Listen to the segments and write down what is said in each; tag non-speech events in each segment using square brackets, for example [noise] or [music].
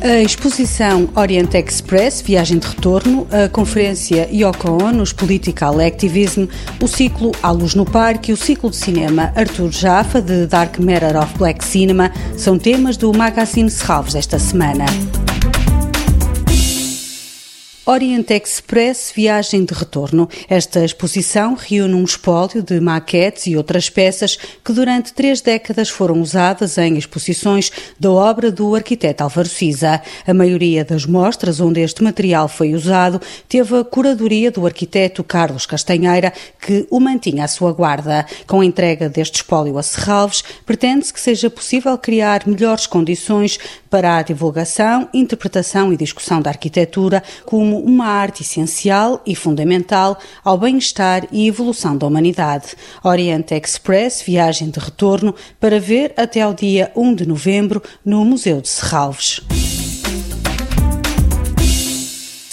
A exposição Orient Express, Viagem de Retorno, a conferência Yoko Ono's Political Activism, o ciclo A Luz no Parque e o ciclo de cinema Arthur Jaffa, de Dark Matter of Black Cinema, são temas do Magazine Serralves esta semana. Orient Express Viagem de Retorno. Esta exposição reúne um espólio de maquetes e outras peças que durante três décadas foram usadas em exposições da obra do arquiteto Álvaro Siza. A maioria das mostras onde este material foi usado teve a curadoria do arquiteto Carlos Castanheira, que o mantinha à sua guarda. Com a entrega deste espólio a Serralves, pretende-se que seja possível criar melhores condições para a divulgação, interpretação e discussão da arquitetura como uma arte essencial e fundamental ao bem-estar e evolução da humanidade. Oriente Express, viagem de retorno para ver até ao dia 1 de novembro no Museu de Serralves.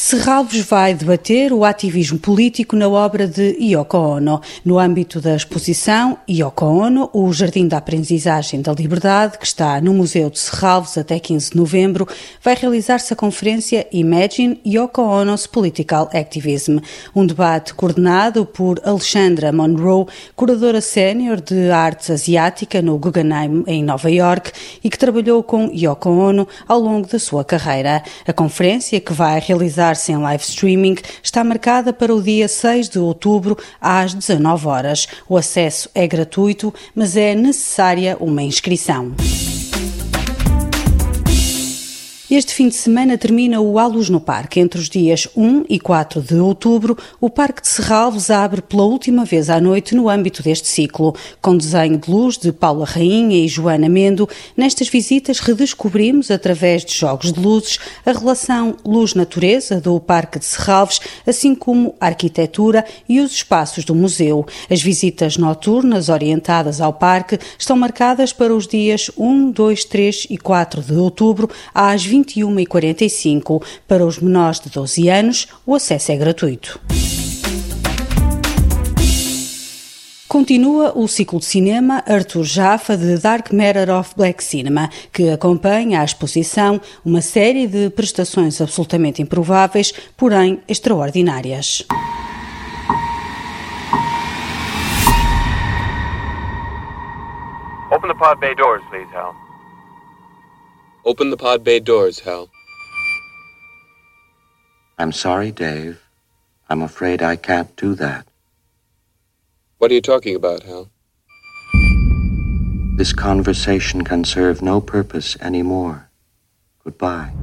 Serralves vai debater o ativismo político na obra de Yoko Ono. No âmbito da exposição Yoko Ono, o Jardim da Aprendizagem da Liberdade, que está no Museu de Serralves até 15 de novembro, vai realizar-se a conferência Imagine Yoko Ono's Political Activism, um debate coordenado por Alexandra Monroe, curadora sénior de artes asiática no Guggenheim, em Nova York, e que trabalhou com Yoko Ono ao longo da sua carreira. A conferência, que vai realizar se em live streaming, está marcada para o dia 6 de outubro às 19 horas. O acesso é gratuito, mas é necessária uma inscrição. Este fim de semana termina o A Luz no Parque. Entre os dias 1 e 4 de outubro, o Parque de Serralves abre pela última vez à noite no âmbito deste ciclo. Com desenho de luz de Paula Rainha e Joana Mendo, nestas visitas redescobrimos, através de jogos de luzes, a relação luz-natureza do Parque de Serralves, assim como a arquitetura e os espaços do museu. As visitas noturnas orientadas ao parque estão marcadas para os dias 1, 2, 3 e 4 de outubro, às 20 21h45. Para os menores de 12 anos, o acesso é gratuito. Continua o ciclo de cinema Arthur Jaffa de Dark Matter of Black Cinema, que acompanha a exposição uma série de prestações absolutamente improváveis, porém extraordinárias. Open the pod bay doors, please, Hal. Open the pod bay doors, Hal. I'm sorry, Dave. I'm afraid I can't do that. What are you talking about, Hal? This conversation can serve no purpose anymore. Goodbye.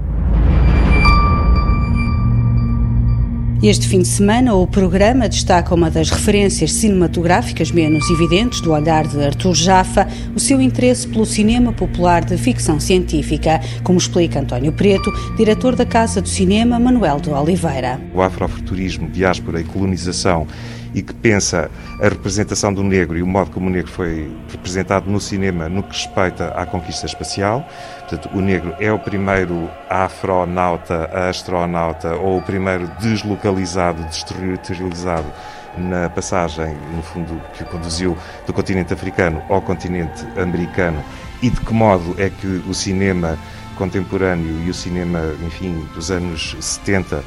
Este fim de semana, o programa destaca uma das referências cinematográficas menos evidentes do olhar de Artur Jaffa, o seu interesse pelo cinema popular de ficção científica, como explica António Preto, diretor da Casa do Cinema Manuel de Oliveira. O afrofuturismo, diáspora e colonização e que pensa a representação do negro e o modo como o negro foi representado no cinema no que respeita à conquista espacial. Portanto, o negro é o primeiro afronauta, astronauta ou o primeiro deslocalizado, desterritorializado na passagem, no fundo, que o conduziu do continente africano ao continente americano e de que modo é que o cinema contemporâneo e o cinema, enfim, dos anos 70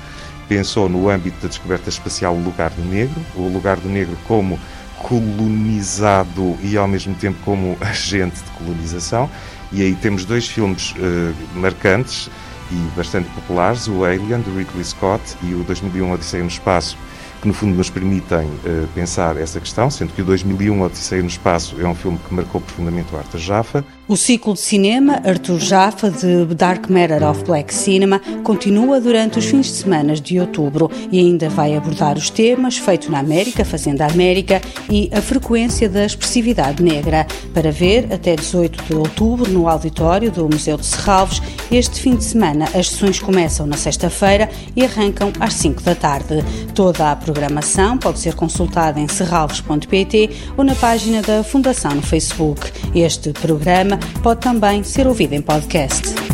pensou no âmbito da descoberta espacial o lugar do negro, o lugar do negro como colonizado e ao mesmo tempo como [laughs] agente de colonização. E aí temos dois filmes uh, marcantes e bastante populares, o Alien, de Ridley Scott, e o 2001 Odisseia no Espaço, que no fundo nos permitem uh, pensar essa questão, sendo que o 2001 Odisseia no Espaço é um filme que marcou profundamente o Arte Jaffa. O ciclo de cinema Arthur Jaffa de Dark Matter of Black Cinema continua durante os fins de semana de outubro e ainda vai abordar os temas Feito na América, Fazendo a América e a frequência da expressividade negra. Para ver, até 18 de outubro, no auditório do Museu de Serralves, este fim de semana as sessões começam na sexta-feira e arrancam às 5 da tarde. Toda a programação pode ser consultada em serralves.pt ou na página da Fundação no Facebook. Este programa pode também ser ouvido em podcast.